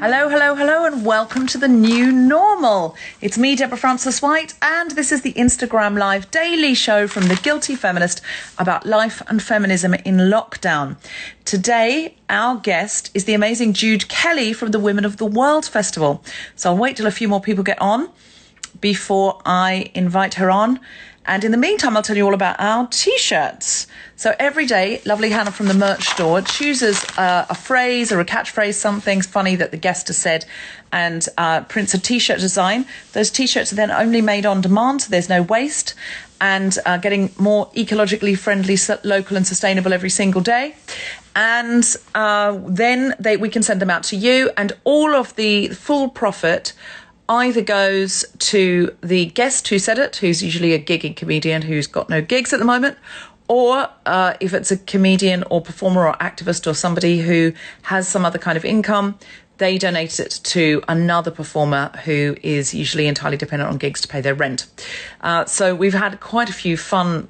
Hello, hello, hello, and welcome to the new normal. It's me, Deborah Frances White, and this is the Instagram Live daily show from the Guilty Feminist about life and feminism in lockdown. Today, our guest is the amazing Jude Kelly from the Women of the World Festival. So I'll wait till a few more people get on before I invite her on. And in the meantime, I'll tell you all about our t-shirts. So every day, lovely Hannah from the merch store chooses uh, a phrase or a catchphrase, something funny that the guest has said, and uh, prints a t-shirt design. Those t-shirts are then only made on demand, so there's no waste, and uh, getting more ecologically friendly, local, and sustainable every single day. And uh, then they, we can send them out to you, and all of the full profit either goes to the guest who said it, who's usually a gigging comedian who's got no gigs at the moment, or uh, if it's a comedian or performer or activist or somebody who has some other kind of income, they donate it to another performer who is usually entirely dependent on gigs to pay their rent. Uh, so we've had quite a few fun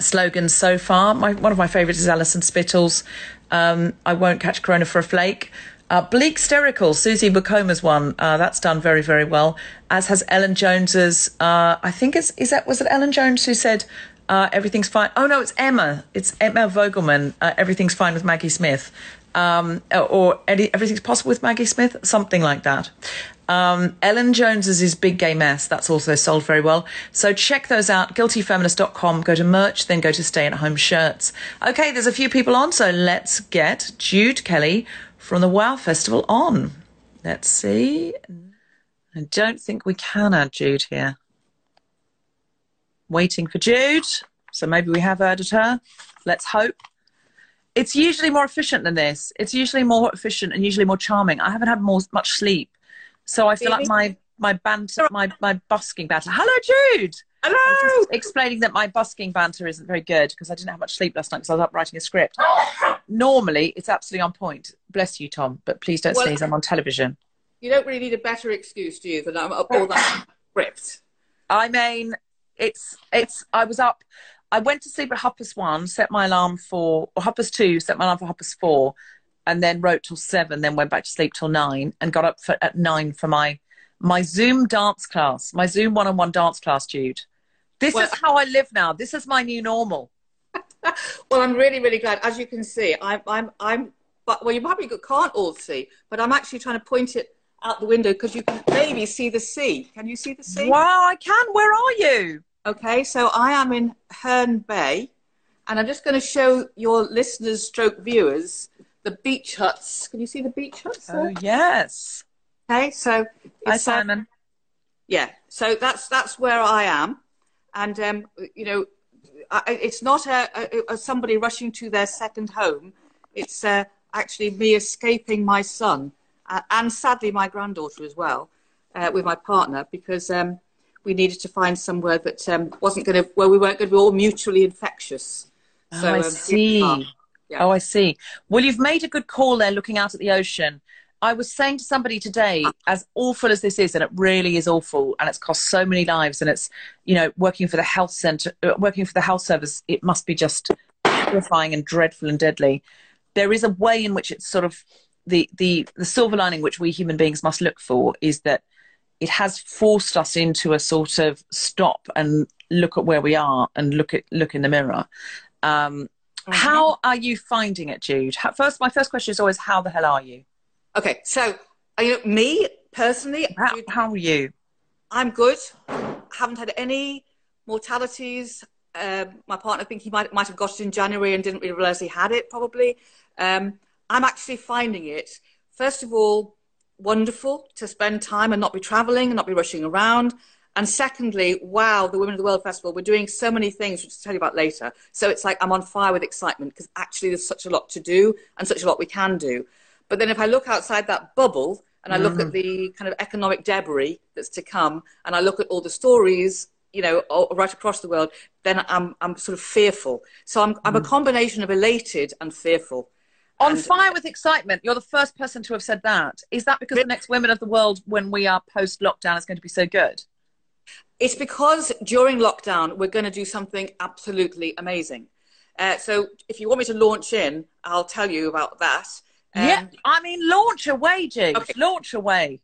slogans so far. My, one of my favourites is Alison Spittle's um, I won't catch Corona for a flake. Uh, Bleak Sterical, Susie Wokoma's one. Uh, that's done very, very well. As has Ellen Jones's. Uh, I think it's is that was it Ellen Jones who said uh, everything's fine. Oh no, it's Emma. It's Emma Vogelman. Uh, everything's fine with Maggie Smith, um, or Eddie, everything's possible with Maggie Smith. Something like that. Um, Ellen Jones's is his Big Gay Mess. That's also sold very well. So check those out. Guiltyfeminist.com. Go to merch, then go to stay at home shirts. Okay, there's a few people on, so let's get Jude Kelly from the WoW Festival on. Let's see. I don't think we can add Jude here. Waiting for Jude. So maybe we have added her. Let's hope. It's usually more efficient than this. It's usually more efficient and usually more charming. I haven't had more much sleep. So I feel like my my banter, my my busking banter. Hello, Jude. Hello. Explaining that my busking banter isn't very good because I didn't have much sleep last night because I was up writing a script. Normally, it's absolutely on point. Bless you, Tom, but please don't Well- sneeze. I'm on television. You don't really need a better excuse, do you, than I'm up all that script? I mean, it's it's. I was up. I went to sleep at Hoppers one, set my alarm for or past two, set my alarm for Hoppers four, and then wrote till seven. Then went back to sleep till nine, and got up for, at nine for my my Zoom dance class, my Zoom one-on-one dance class, Jude. This Well- is how I live now. This is my new normal. Well, I'm really, really glad. As you can see, I'm, I'm, I'm. But well, you probably can't all see, but I'm actually trying to point it out the window because you can maybe see the sea. Can you see the sea? Wow, I can. Where are you? Okay, so I am in Herne Bay, and I'm just going to show your listeners, stroke viewers, the beach huts. Can you see the beach huts? there? Oh yes. Okay, so Hi, it's, uh, Simon. yeah so that's that's where i am and um you know I, it's not a, a, a somebody rushing to their second home it's uh, actually me escaping my son uh, and sadly my granddaughter as well uh, with my partner because um we needed to find somewhere that um, wasn't going to where we weren't going to be all mutually infectious Oh, I um, see. yeah. Oh, I see. Well, you've made a good call there looking out at the ocean. I was saying to somebody today, as awful as this is, and it really is awful, and it's cost so many lives, and it's, you know, working for the health center, uh, working for the health service, it must be just terrifying and dreadful and deadly. there is a way in which it's sort of the the the silver lining which we human beings must look for is that it has forced us into a sort of stop and look at where we are and look at look in the mirror. Um, mm-hmm. How are you finding it, Jude? How, first, my first question is always, how the hell are you? Okay, so you know, me personally, how, how are you? I'm good. Haven't had any mortalities. Uh, my partner, I think he might might have got it in January and didn't really realize he had it. Probably. Um, I'm actually finding it. First of all, wonderful to spend time and not be traveling and not be rushing around. And secondly, wow, the Women of the World Festival, we're doing so many things, which I'll tell you about later. So it's like I'm on fire with excitement because actually there's such a lot to do and such a lot we can do. But then if I look outside that bubble and I look mm. at the kind of economic debris that's to come and I look at all the stories, you know, right across the world, then I'm, I'm sort of fearful. So I'm, I'm a mm. combination of elated and fearful. On and, fire with excitement. You're the first person to have said that. Is that because the next Women of the World, when we are post lockdown, is going to be so good? It's because during lockdown, we're going to do something absolutely amazing. Uh, so if you want me to launch in, I'll tell you about that. Um, yeah, I mean, launch away, James. Okay. Launch away.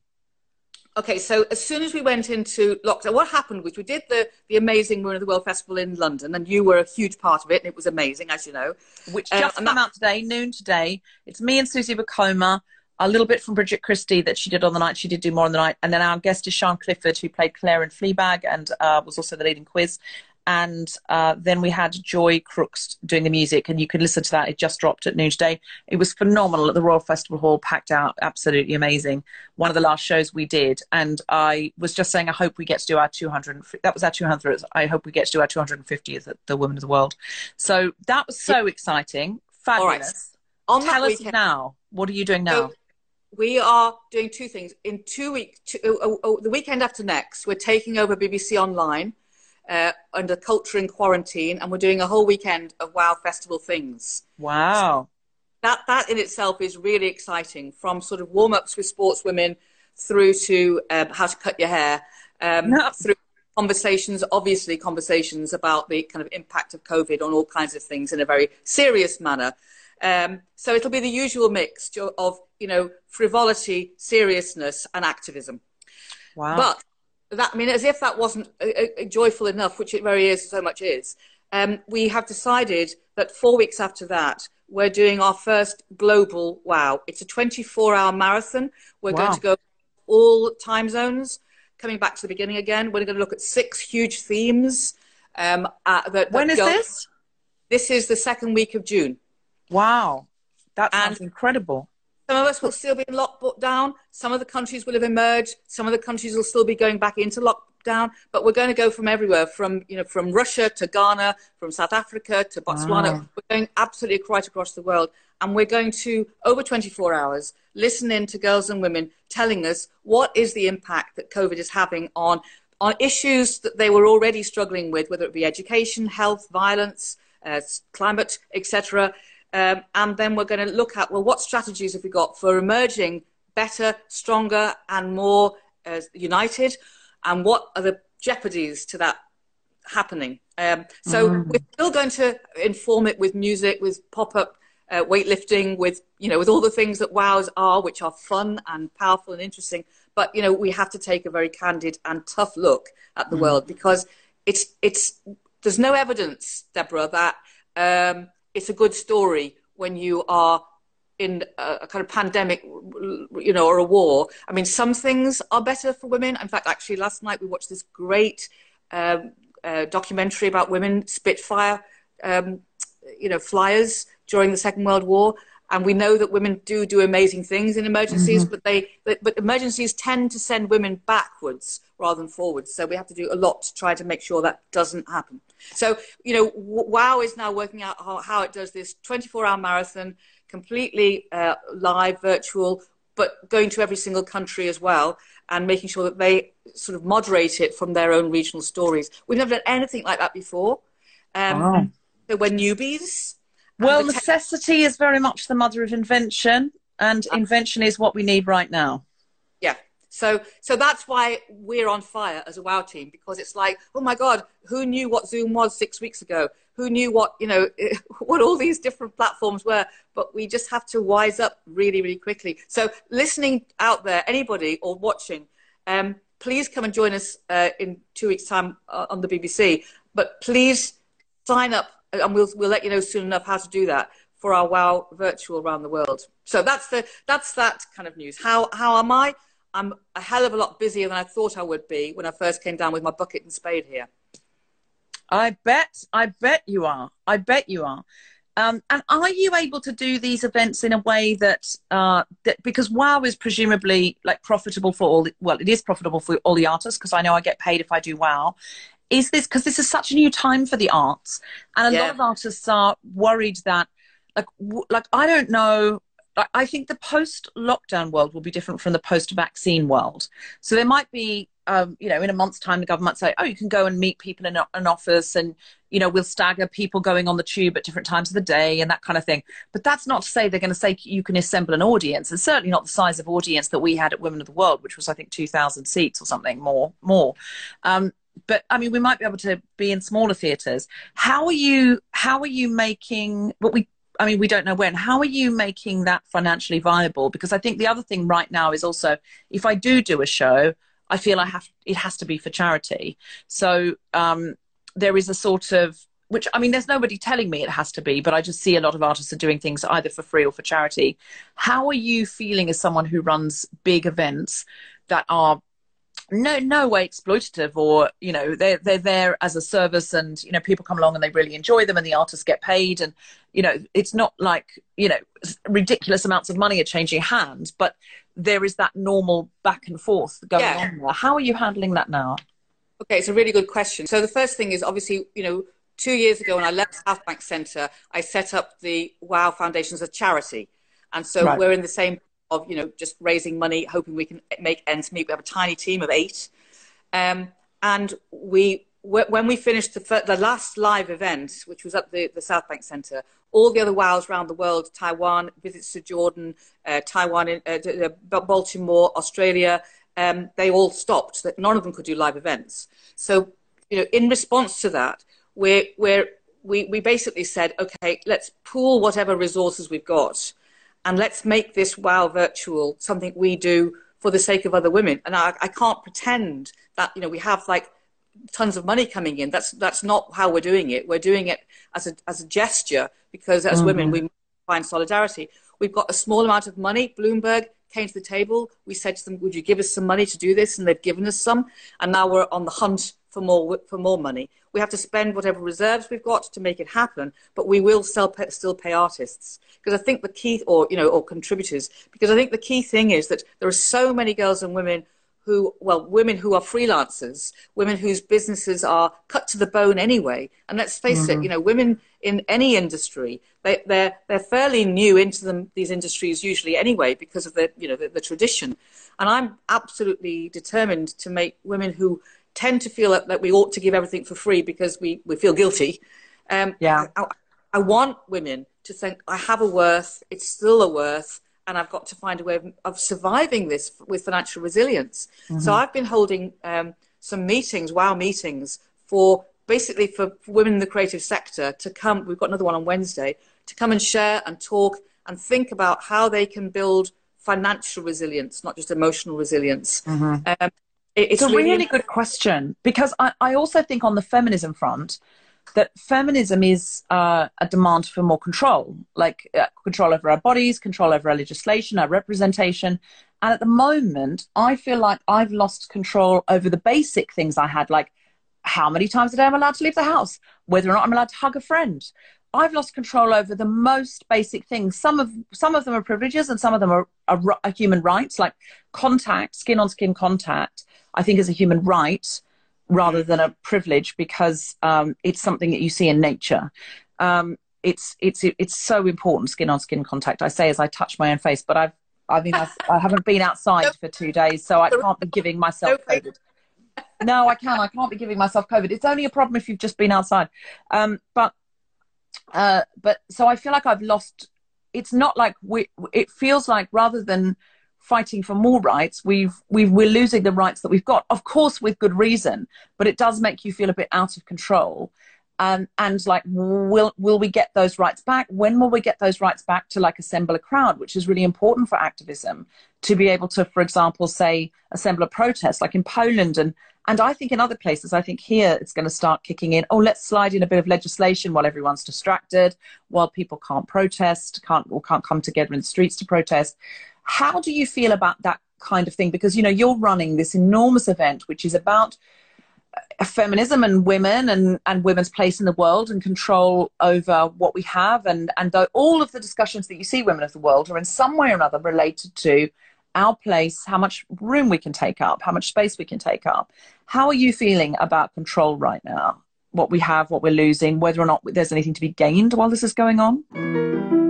Okay, so as soon as we went into lockdown, what happened was we did the, the amazing Women of the World Festival in London, and you were a huge part of it, and it was amazing, as you know. Which just um, came that... out today, noon today. It's me and Susie Wokoma, a little bit from Bridget Christie that she did on the night. She did do more on the night. And then our guest is Sian Clifford, who played Claire in Fleabag and uh, was also the leading quiz and uh, then we had Joy Crookes doing the music, and you can listen to that. It just dropped at noon today. It was phenomenal at the Royal Festival Hall, packed out, absolutely amazing. One of the last shows we did, and I was just saying, I hope we get to do our 200. That was our 200th. I hope we get to do our 250th at the Women of the World. So that was so exciting, fabulous. On Tell us weekend, now, what are you doing now? So we are doing two things. In two weeks, oh, oh, oh, the weekend after next, we're taking over BBC Online uh, under Culture in Quarantine, and we're doing a whole weekend of Wow Festival things. Wow. So that, that in itself is really exciting, from sort of warm ups with sportswomen through to um, how to cut your hair, um, no. through conversations, obviously, conversations about the kind of impact of COVID on all kinds of things in a very serious manner. Um, so it'll be the usual mix of, you know, frivolity, seriousness, and activism. Wow. But that I mean, as if that wasn't a, a joyful enough, which it very is, so much is. Um, we have decided that four weeks after that, we're doing our first global wow. It's a 24-hour marathon. We're wow. going to go all time zones. Coming back to the beginning again, we're going to look at six huge themes. Um, uh, that, that when is go, this? This is the second week of June. Wow, that sounds and incredible. Some of us will still be in lockdown. Some of the countries will have emerged. Some of the countries will still be going back into lockdown. But we're going to go from everywhere, from you know, from Russia to Ghana, from South Africa to Botswana. Wow. We're going absolutely right across the world, and we're going to over 24 hours listen in to girls and women telling us what is the impact that COVID is having on on issues that they were already struggling with, whether it be education, health, violence, uh, climate, etc. Um, and then we're going to look at, well, what strategies have we got for emerging better, stronger, and more uh, united? And what are the jeopardies to that happening? Um, so mm. we're still going to inform it with music, with pop-up uh, weightlifting, with you know, with all the things that WOWs are, which are fun and powerful and interesting. But you know, we have to take a very candid and tough look at the mm. world because it's it's there's no evidence, Deborah, that um, it's a good story when you are in a, kind of pandemic, you know, or a war. I mean, some things are better for women. In fact, actually, last night we watched this great um, uh, documentary about women Spitfire, um, you know, flyers during the Second World War. And we know that women do do amazing things in emergencies, mm-hmm. but they but, but emergencies tend to send women backwards rather than forwards. So we have to do a lot to try to make sure that doesn't happen. So, you know, WOW is now working out how, how it does this 24 hour marathon, completely uh, live, virtual, but going to every single country as well and making sure that they sort of moderate it from their own regional stories. We've never done anything like that before. Um, wow. So we're newbies. Well, necessity is very much the mother of invention, and invention is what we need right now. Yeah. So, so that's why we're on fire as a WOW team because it's like, oh my God, who knew what Zoom was six weeks ago? who knew what you know what all these different platforms were but we just have to wise up really really quickly so listening out there anybody or watching um, please come and join us uh, in two weeks time uh, on the bbc but please sign up and we'll, we'll let you know soon enough how to do that for our wow virtual around the world so that's the that's that kind of news how how am i i'm a hell of a lot busier than i thought i would be when i first came down with my bucket and spade here I bet, I bet you are. I bet you are. Um, and are you able to do these events in a way that, uh, that because WoW is presumably like profitable for all, the, well, it is profitable for all the artists because I know I get paid if I do WoW. Is this because this is such a new time for the arts, and a yeah. lot of artists are worried that, like, w- like I don't know I think the post lockdown world will be different from the post vaccine world. So there might be, um, you know, in a month's time, the government say, oh, you can go and meet people in an office and, you know, we'll stagger people going on the tube at different times of the day and that kind of thing. But that's not to say they're going to say you can assemble an audience. It's certainly not the size of audience that we had at Women of the World, which was, I think, 2,000 seats or something more. more. Um, but I mean, we might be able to be in smaller theatres. How are you? How are you making what we I mean, we don't know when. How are you making that financially viable? Because I think the other thing right now is also if I do do a show, I feel I have it has to be for charity. So um, there is a sort of which I mean, there's nobody telling me it has to be, but I just see a lot of artists are doing things either for free or for charity. How are you feeling as someone who runs big events that are no no way exploitative or you know they're they're there as a service and you know people come along and they really enjoy them and the artists get paid and you know it's not like you know ridiculous amounts of money are changing hands but there is that normal back and forth going yeah. on there how are you handling that now okay it's a really good question so the first thing is obviously you know two years ago when i left south bank centre i set up the wow foundation as a charity and so right. we're in the same of you know just raising money, hoping we can make ends meet. We have a tiny team of eight, um, and we when we finished the, the last live event, which was at the, the South Bank Centre, all the other WOWs around the world, Taiwan, visits to Jordan, uh, Taiwan, uh, uh, Baltimore, Australia, um, they all stopped. That none of them could do live events. So, you know, in response to that, we're, we're, we, we basically said, okay, let's pool whatever resources we've got and let's make this wow virtual something we do for the sake of other women. And I, I can't pretend that you know we have like tons of money coming in. That's that's not how we're doing it. We're doing it as a as a gesture because as mm-hmm. women we find solidarity. We've got a small amount of money. Bloomberg came to the table. We said to them, "Would you give us some money to do this?" And they've given us some. And now we're on the hunt for more for more money. We have to spend whatever reserves we've got to make it happen, but we will still pay, still pay artists because I think the key, or you know, or contributors, because I think the key thing is that there are so many girls and women who, well, women who are freelancers, women whose businesses are cut to the bone anyway. And let's face mm-hmm. it, you know, women in any industry, they, they're they're fairly new into them these industries usually anyway because of the you know the, the tradition. And I'm absolutely determined to make women who tend to feel that, we ought to give everything for free because we, we feel guilty. Um, yeah. I, I, want women to think, I have a worth, it's still a worth, and I've got to find a way of, of surviving this with financial resilience. Mm-hmm. So I've been holding um, some meetings, wow meetings, for basically for women in the creative sector to come. We've got another one on Wednesday to come and share and talk and think about how they can build financial resilience, not just emotional resilience. Mm-hmm. Um, it's, it's a really, really good question because I, I also think on the feminism front that feminism is uh, a demand for more control, like uh, control over our bodies, control over our legislation, our representation. And at the moment, I feel like I've lost control over the basic things I had, like how many times a day I'm allowed to leave the house, whether or not I'm allowed to hug a friend. I've lost control over the most basic things. Some of some of them are privileges, and some of them are, are, are human rights, like contact, skin on skin contact I think, is a human right rather than a privilege because um, it's something that you see in nature. Um, it's it's it's so important skin on skin contact. I say as I touch my own face, but I've I mean I've, I haven't been outside for two days, so I can't be giving myself COVID. No, I can't. I can't be giving myself COVID. It's only a problem if you've just been outside. Um, but uh, but so I feel like I've lost. It's not like we. It feels like rather than fighting for more rights, we've, we've, we're losing the rights that we've got. Of course, with good reason, but it does make you feel a bit out of control. Um, and like, will will we get those rights back? When will we get those rights back to like assemble a crowd, which is really important for activism to be able to, for example, say assemble a protest, like in Poland and and I think in other places, I think here it's going to start kicking in. Oh, let's slide in a bit of legislation while everyone's distracted, while people can't protest, can't or can't come together in the streets to protest. How do you feel about that kind of thing? Because you know you're running this enormous event, which is about uh, feminism and women and, and women's place in the world and control over what we have. And and all of the discussions that you see women of the world are in some way or another related to our place how much room we can take up how much space we can take up. How are you feeling about control right now? What we have what we're losing whether or not there's anything to be gained while this is going on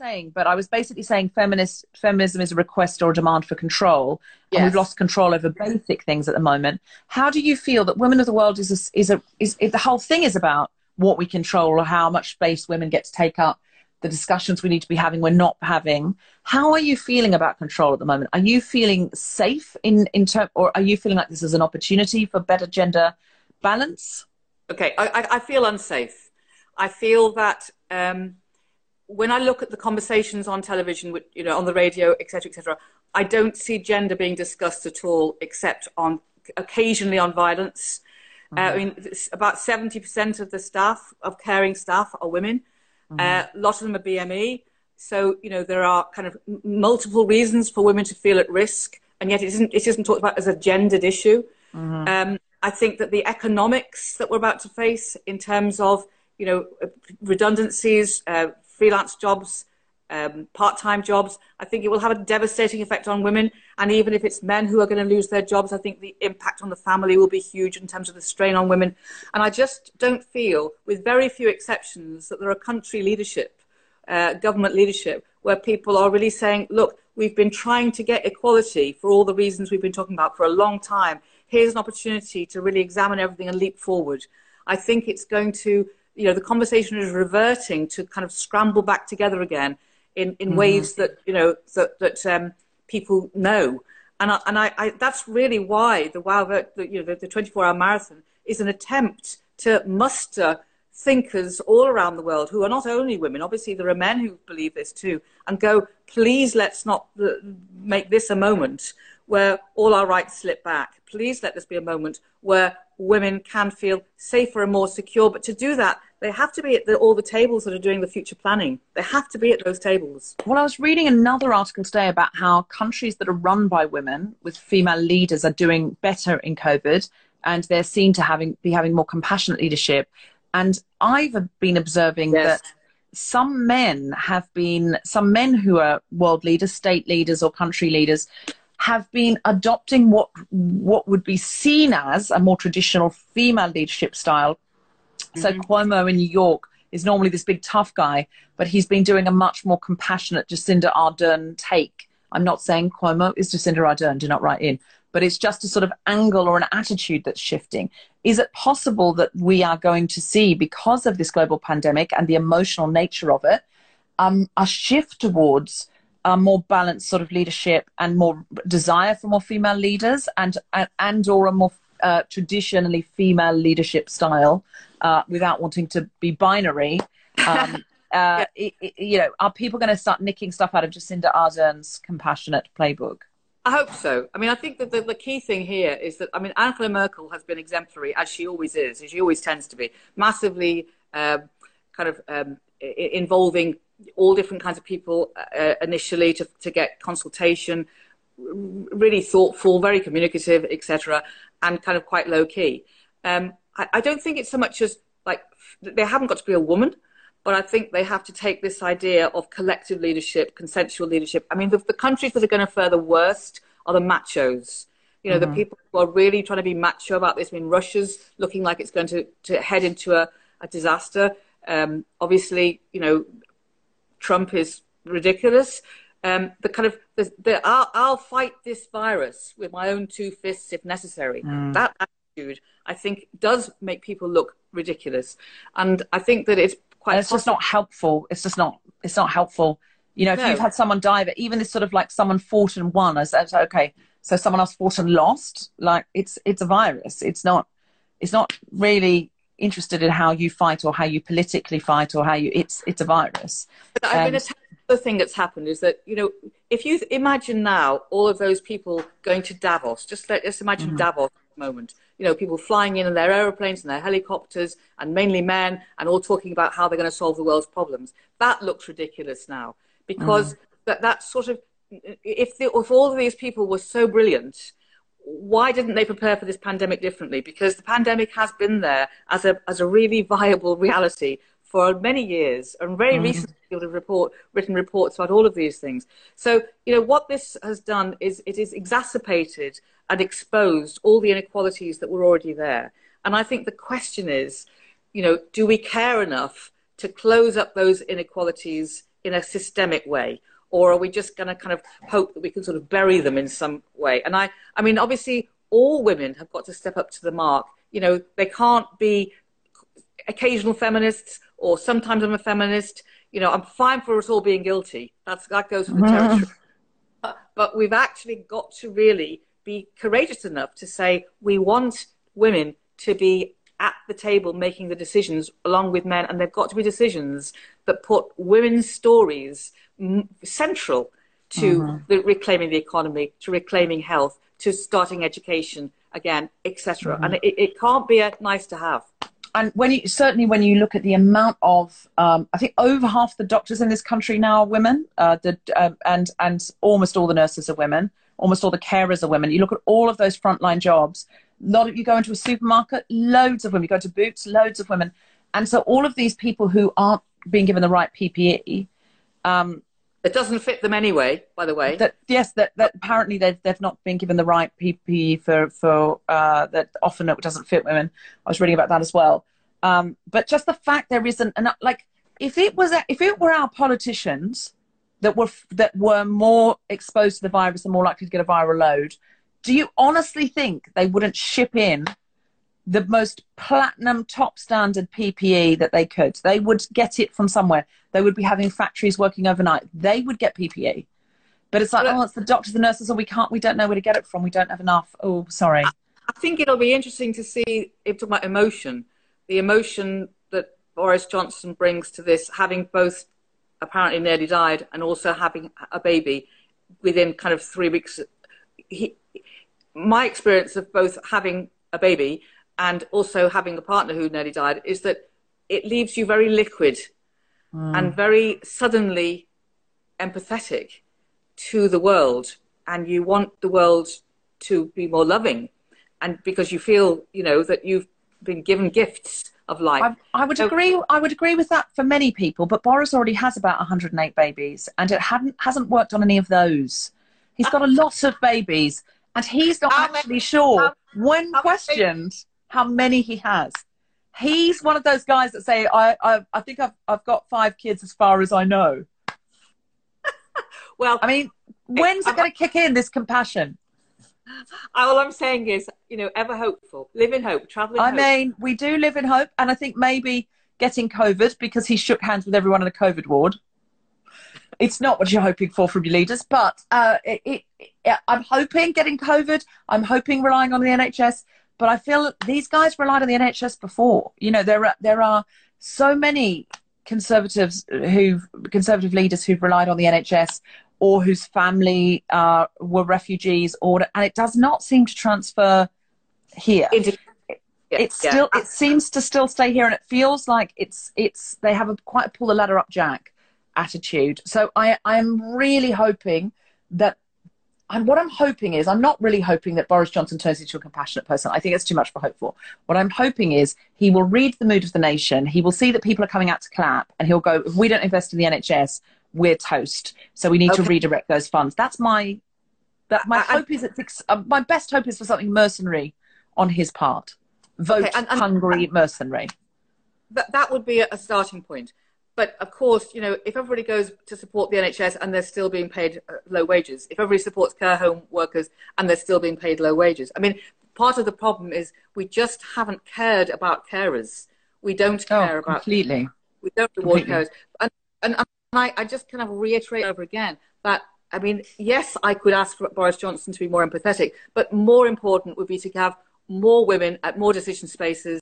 Saying, but I was basically saying feminist feminism is a request or a demand for control, yes. and we've lost control over basic things at the moment. How do you feel that women of the world is a, is a is, is the whole thing is about what we control or how much space women get to take up, the discussions we need to be having we're not having. How are you feeling about control at the moment? Are you feeling safe in in term, or are you feeling like this is an opportunity for better gender balance? Okay, I, I feel unsafe. I feel that. Um, when I look at the conversations on television, you know, on the radio, etc., etc., I don't see gender being discussed at all, except on occasionally on violence. Mm-hmm. Uh, I mm-hmm. mean, about seventy percent of the staff of caring staff are women. Mm-hmm. Uh, a lot of them are BME. So you know there are kind of multiple reasons for women to feel at risk, and yet it isn't it isn't talked about as a gendered issue. Mm-hmm. Um, I think that the economics that we're about to face in terms of you know redundancies, uh, freelance jobs, um, part-time jobs. I think it will have a devastating effect on women. And even if it's men who are going to lose their jobs, I think the impact on the family will be huge in terms of the strain on women. And I just don't feel, with very few exceptions, that there are country leadership, uh, government leadership, where people are really saying, look, we've been trying to get equality for all the reasons we've been talking about for a long time. Here's an opportunity to really examine everything and leap forward. I think it's going to you know the conversation is reverting to kind of scramble back together again in, in mm-hmm. ways that you know that that um, people know and I, and I, I, that's really why the wow the, you know the, the 24 hour marathon is an attempt to muster thinkers all around the world who are not only women obviously there are men who believe this too and go please let's not uh, make this a moment where all our rights slip back please let this be a moment where women can feel safer and more secure. But to do that, they have to be at the, all the tables that are doing the future planning. They have to be at those tables. Well, I was reading another article today about how countries that are run by women with female leaders are doing better in COVID and they're seen to having, be having more compassionate leadership. And I've been observing yes. that some men have been, some men who are world leaders, state leaders, or country leaders have been adopting what what would be seen as a more traditional female leadership style. Mm-hmm. So Cuomo in New York is normally this big tough guy, but he's been doing a much more compassionate Jacinda Ardern take. I'm not saying Cuomo is Jacinda Ardern, do not write in, but it's just a sort of angle or an attitude that's shifting. Is it possible that we are going to see, because of this global pandemic and the emotional nature of it, um, a shift towards a more balanced sort of leadership and more desire for more female leaders and and, and or a more uh, traditionally female leadership style uh, without wanting to be binary. Um, uh, it, it, you know, are people going to start nicking stuff out of Jacinda Ardern's compassionate playbook? I hope so. I mean, I think that the, the, key thing here is that, I mean, Angela Merkel has been exemplary, as she always is, as she always tends to be, massively um, kind of um, involving all different kinds of people uh, initially to, to get consultation, really thoughtful, very communicative, etc and kind of quite low key. Um, I, I, don't think it's so much as like they haven't got to be a woman, but I think they have to take this idea of collective leadership, consensual leadership. I mean, the, the countries that are going to fare the worst are the machos. You know, mm-hmm. the people who are really trying to be macho about this. I mean, Russia's looking like it's going to, to head into a, a disaster. Um, obviously, you know, Trump is ridiculous um, the kind of the, the I'll, I'll, fight this virus with my own two fists if necessary. Mm. That attitude, I think, does make people look ridiculous, and I think that it's quite. And it's just not helpful. It's just not. It's not helpful. You know, if no. you've had someone die, but even this sort of like someone fought and won, as okay, so someone else fought and lost. Like it's it's a virus. It's not. It's not really interested in how you fight or how you politically fight or how you. It's it's a virus. But I've been other thing that's happened is that you know if you imagine now all of those people going to Davos, just let, us imagine mm-hmm. Davos moment. You know, people flying in in their aeroplanes and their helicopters, and mainly men, and all talking about how they're going to solve the world's problems. That looks ridiculous now because mm. that that sort of if the, if all of these people were so brilliant, why didn't they prepare for this pandemic differently? Because the pandemic has been there as a as a really viable reality for many years, and very mm. recently have report, written reports about all of these things. So, you know, what this has done is it has exacerbated and exposed all the inequalities that were already there. And I think the question is, you know, do we care enough to close up those inequalities in a systemic way? Or are we just going to kind of hope that we can sort of bury them in some way? And I, I mean, obviously, all women have got to step up to the mark. You know, they can't be occasional feminists or sometimes I'm a feminist. You know, I'm fine for us all being guilty. That's that goes for the mm-hmm. territory. But, but we've actually got to really be courageous enough to say we want women to be at the table making the decisions along with men, and they've got to be decisions that put women's stories central to mm-hmm. the, reclaiming the economy, to reclaiming health, to starting education again, etc. Mm-hmm. And it, it can't be a nice to have and when you certainly when you look at the amount of um, I think over half the doctors in this country now are women, uh, the, uh, and and almost all the nurses are women, almost all the carers are women. You look at all of those frontline jobs. A lot of you go into a supermarket, loads of women. You go to Boots, loads of women, and so all of these people who aren't being given the right PPE. Um, it doesn't fit them anyway, by the way. That, yes, that, that apparently they've, they've not been given the right PPE for, for uh, that often it doesn't fit women. I was reading about that as well. Um, but just the fact there isn't enough, like, if it was, if it were our politicians that were, that were more exposed to the virus and more likely to get a viral load, do you honestly think they wouldn't ship in the most platinum top standard PPE that they could. They would get it from somewhere. They would be having factories working overnight. They would get PPE. But it's like, oh, it's the doctors, the nurses, or we can't, we don't know where to get it from. We don't have enough. Oh, sorry. I think it'll be interesting to see if talking about emotion, the emotion that Boris Johnson brings to this, having both apparently nearly died and also having a baby within kind of three weeks. He, my experience of both having a baby and also having a partner who nearly died is that it leaves you very liquid mm. and very suddenly empathetic to the world. And you want the world to be more loving. And because you feel you know that you've been given gifts of life. I, I would so, agree i would agree with that for many people but boris already has about 108 babies and it hadn't hasn't worked on any of those. He's got a lot of babies and he's not actually sure. when questioned how many he has. he's one of those guys that say, I, I, I think I've, I've got five kids as far as I know. well, I mean, when's it going to kick in, this compassion? All I'm saying is, you know, ever hopeful, live in hope, travel in I hope. mean, we do live in hope, and I think maybe getting COVID because he shook hands with everyone in the COVID ward. It's not what you're hoping for from your leaders, but uh, it, it, it, I'm hoping getting COVID. I'm hoping relying on the NHS, but I feel these guys relied on the NHS before. You know, there are there are so many conservatives who conservative leaders who've relied on the NHS or whose family uh, were refugees, or and it does not seem to transfer here. Into, yeah, it still yeah. it seems to still stay here, and it feels like it's it's they have a quite a pull the ladder up Jack attitude. So I I'm really hoping that. And what I'm hoping is, I'm not really hoping that Boris Johnson turns into a compassionate person. I think it's too much for hope for. What I'm hoping is he will read the mood of the nation. He will see that people are coming out to clap, and he'll go, if we don't invest in the NHS, we're toast. So we need to redirect those funds. That's my that my I- I- hope is it's uh, my best hope is for something mercenary on his part. Vote Okay, and- and- hungry mercenary. that, that would be a starting point. But of course, you know, if everybody goes to support the NHS and they're still being paid uh, low wages, if everybody supports care home workers and they're still being paid low wages, I mean, part of the problem is we just haven't cared about carers. We don't care Oh, about completely. we don't reward Completely. carers. And, and, and I, I just kind of reiterate over again that, I mean, yes, I could ask for Boris Johnson to be more empathetic, but more important would be to have more women at more decision spaces,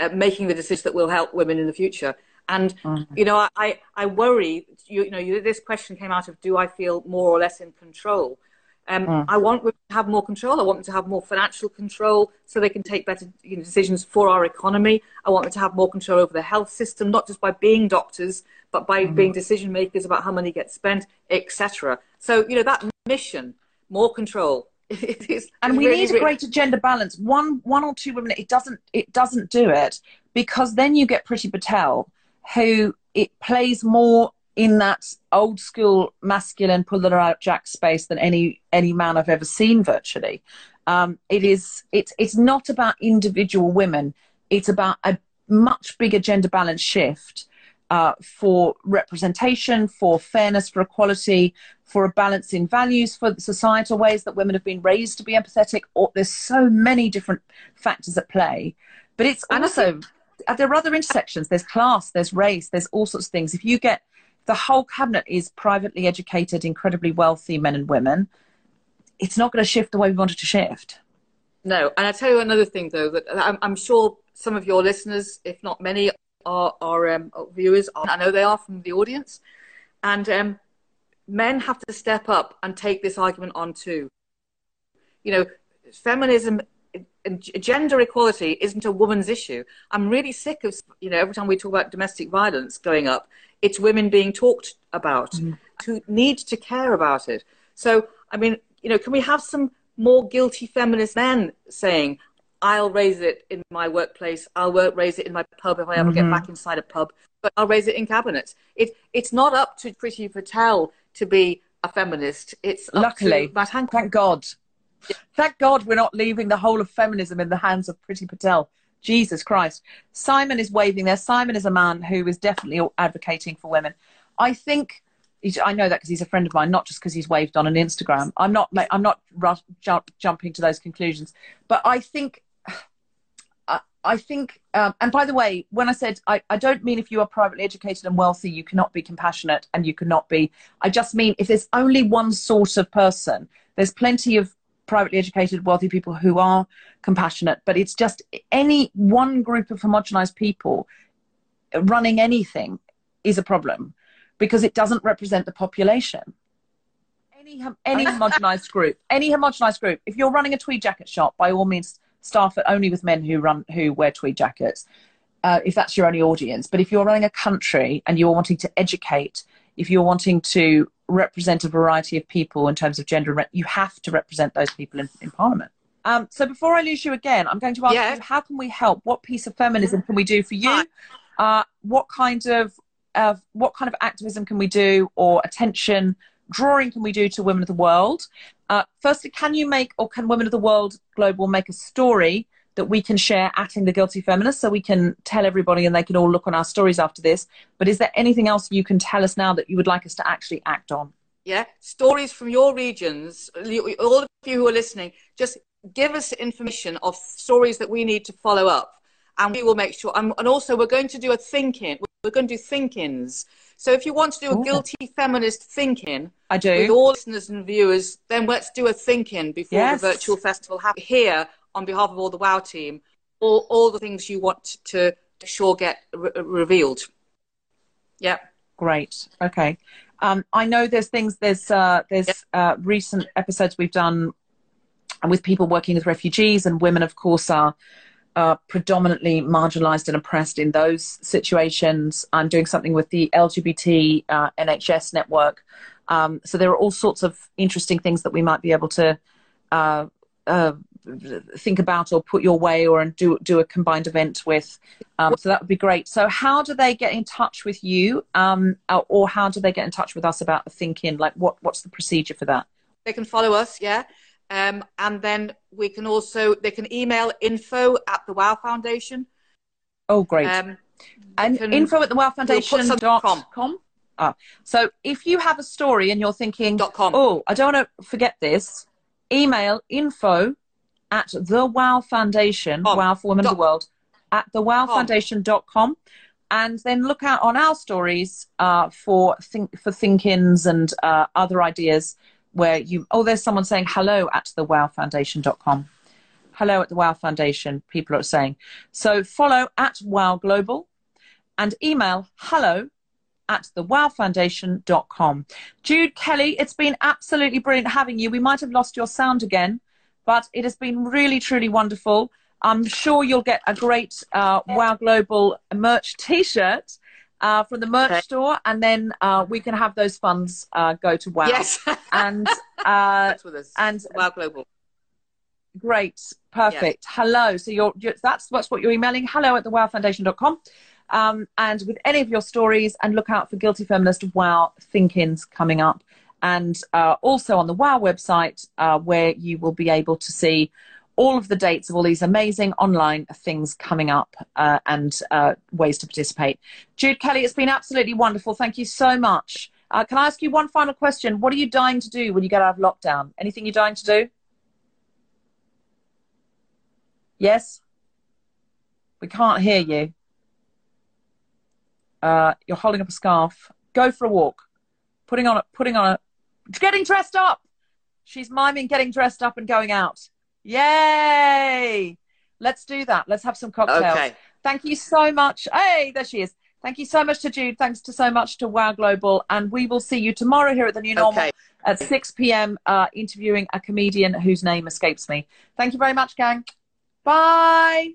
uh, making the decisions that will help women in the future. And, mm-hmm. you know, I, I, worry, you, you know, you, this question came out of do I feel more or less in control? Um, mm. I want women to have more control. I want them to have more financial control so they can take better you know, decisions for our economy. I want them to have more control over the health system, not just by being doctors, but by mm-hmm. being decision makers about how money gets spent, etc. So, you know, that mission, more control. It is, and we really, need a greater gender balance. One one or two women it doesn't it doesn't do it because then you get Priti Patel who it plays more in that old school masculine pull the out jack space than any any man I've ever seen virtually. Um, it is it's it's not about individual women. It's about a much bigger gender balance shift uh, for representation, for fairness, for equality, for a balance in values, for societal ways that women have been raised to be empathetic. Or there's so many different factors at play, but it's also uh, there are other intersections. There's class, there's race, there's all sorts of things. If you get the whole cabinet is privately educated, incredibly wealthy men and women, it's not going to shift the way we want it to shift. No, and I tell you another thing though that I'm, I'm sure some of your listeners, if not many, are, are um, viewers. Are, I know they are from the audience, and um, men have to step up and take this argument on too. You know, feminism gender equality isn't a woman's issue. I'm really sick of you know every time we talk about domestic violence going up, it's women being talked about mm-hmm. who need to care about it. So I mean, you know, can we have some more guilty feminist men saying, "I'll raise it in my workplace. I'll wo- raise it in my pub if I ever get mm-hmm. back inside a pub, but I'll raise it in cabinet." It it's not up to Priti Patel to be a feminist. It's Luckily, to Matt Hancock. thank God. Thank God we're not leaving the whole of feminism in the hands of Priti Patel. Jesus Christ. Simon is waving there. Simon is a man who is definitely advocating for women. I think, I know that because he's a friend of mine, not just because he's waved on an Instagram. I'm not, I'm not jump, jumping to those conclusions. But I think, I, I think, um, and by the way, when I said, I, I don't mean if you are privately educated and wealthy, you cannot be compassionate and you cannot be, I just mean if there's only one sort of person, there's plenty of privately educated, wealthy people who are compassionate, but it's just any one group of homogenized people running anything is a problem because it doesn't represent the population. Any, any homogenized group, any homogenized group, if you're running a tweed jacket shop, by all means, staff it only with men who run who wear tweed jackets. Uh, if that's your only audience, but if you're running a country and you're wanting to educate, if you're wanting to represent a variety of people in terms of gender, you have to represent those people in, in Parliament. Um, so before I lose you again, I'm going to ask Yeah. you, how can we help? What piece of feminism can we do for you? Uh, what kind of uh, what kind of activism can we do, or attention drawing can we do to women of the world? Uh, firstly, can you make, or can Women of the World Global make a story that we can share atting the guilty feminist so we can tell everybody and they can all look on our stories after this. But is there anything else you can tell us now that you would like us to actually act on? Yeah, stories from your regions, all of you who are listening, just give us information of stories that we need to follow up and we will make sure. And, also, we're going to do a thinking. We're going to do think-ins. So if you want to do a Ooh. guilty feminist thinking, I do with all listeners and viewers, then let's do a thinking before yes. the virtual festival happens. Here, on behalf of all the WoW team, all, all the things you want to, to sure get re- revealed. Yeah. Great. Okay. Um, I know there's things. There's uh, there's uh, recent episodes we've done with people working with refugees and women. Of course, are uh, predominantly marginalized and oppressed in those situations. I'm doing something with the LGBT uh, NHS network. Um, so there are all sorts of interesting things that we might be able to uh, uh think about or put your way or and do do a combined event with. Um, so that would be great. So how do they get in touch with you, um, or how do they get in touch with us about the thinking? Like what what's the procedure for that? They can follow us, yeah. Um, and then we can also, they can email info at the WOW Foundation. Oh, great. Um, and can, info at the WOW Foundation we'll dot com. com. Ah, so if you have a story and you're thinking, dot com. oh, I don't want to forget this, email info at the WOW Foundation, com. WOW for Women dot, of the World, at the WOW Foundation.com. And then look out on our stories uh, for think for thinkings and uh, other ideas where you, oh, there's someone saying hello at the wowfoundation.com. Hello at the Wow Foundation, people are saying. So follow at Wow Global and email hello at thewowfoundation.com. Jude Kelly, it's been absolutely brilliant having you. We might have lost your sound again, but it has been really, truly wonderful. I'm sure you'll get a great uh, Wow Global merch t shirt uh, from the merch okay. store, and then uh, we can have those funds uh, go to WOW. Yes, and uh, and WOW Global. Great, perfect. Hello. So you're, you're, that's that's what you're emailing. Hello at the wowfoundation.com. Um, and with any of your stories, and look out for Guilty Feminist Wow Thinkings coming up, and uh, also on the Wow website, uh, where you will be able to see all of the dates of all these amazing online things coming up uh, and uh, ways to participate. Jude Kelly, it's been absolutely wonderful. Thank you so much. Uh, can I ask you one final question? What are you dying to do when you get out of lockdown? Anything you're dying to do? Yes? We can't hear you. Uh, you're holding up a scarf. Go for a walk. Putting on a, putting on a, getting dressed up. She's miming getting dressed up and going out. Yay! Let's do that. Let's have some cocktails. Okay. Thank you so much. Hey, there she is. Thank you so much to Jude. Thanks to so much to Wow Global. And we will see you tomorrow here at the New Normal okay. at 6 p.m. Uh, interviewing a comedian whose name escapes me. Thank you very much, gang. Bye.